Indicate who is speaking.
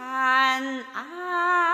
Speaker 1: 晚安。